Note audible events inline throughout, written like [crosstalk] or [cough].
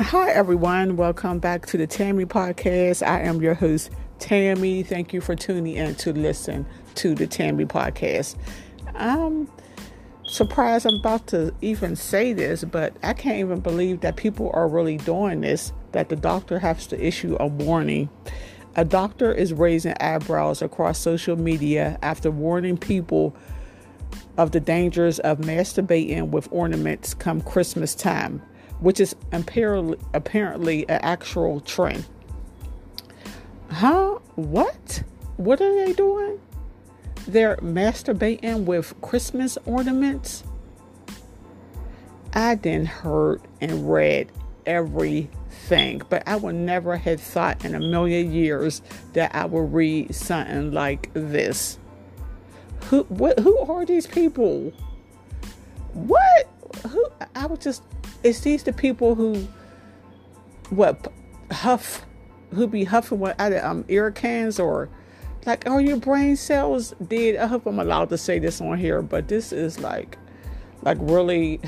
Hi, everyone. Welcome back to the Tammy Podcast. I am your host, Tammy. Thank you for tuning in to listen to the Tammy Podcast. I'm surprised I'm about to even say this, but I can't even believe that people are really doing this, that the doctor has to issue a warning. A doctor is raising eyebrows across social media after warning people of the dangers of masturbating with ornaments come Christmas time which is apparently, apparently an actual trend. Huh? What? What are they doing? They're masturbating with Christmas ornaments. I then heard and read everything, but I would never have thought in a million years that I would read something like this. Who what, who are these people? What? Who I was just it's these the people who what huff who be huffing what either um ear cans or like are your brain cells dead? I hope I'm allowed to say this on here, but this is like like really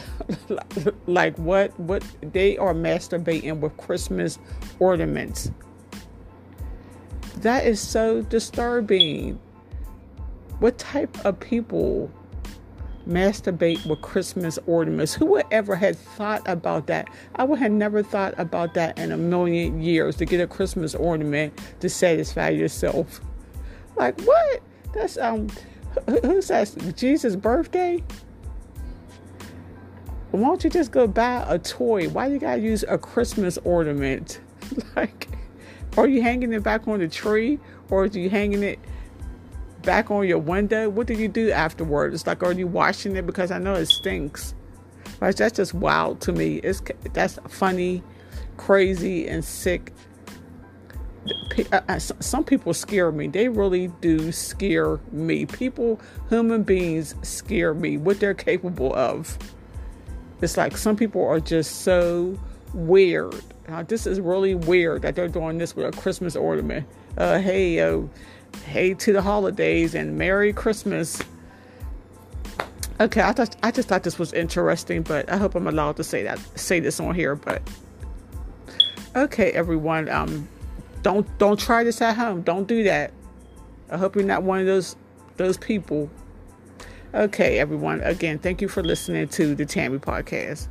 [laughs] like what what they are masturbating with Christmas ornaments. That is so disturbing. What type of people masturbate with Christmas ornaments. Who would ever have thought about that? I would have never thought about that in a million years to get a Christmas ornament to satisfy yourself. Like what? That's um who's that? Jesus' birthday? Why don't you just go buy a toy? Why you gotta use a Christmas ornament? [laughs] like are you hanging it back on the tree? Or are you hanging it back on your window, what do you do afterwards? It's like, are you washing it? Because I know it stinks. Like, That's just wild to me. It's that's funny, crazy, and sick. Uh, uh, some people scare me. They really do scare me. People, human beings, scare me. What they're capable of. It's like some people are just so weird. Now, this is really weird that they're doing this with a Christmas ornament. Uh, hey, hey to the holidays and Merry Christmas. Okay, I thought I just thought this was interesting, but I hope I'm allowed to say that say this on here. But okay, everyone, um, don't don't try this at home. Don't do that. I hope you're not one of those those people. Okay, everyone. Again, thank you for listening to the Tammy podcast.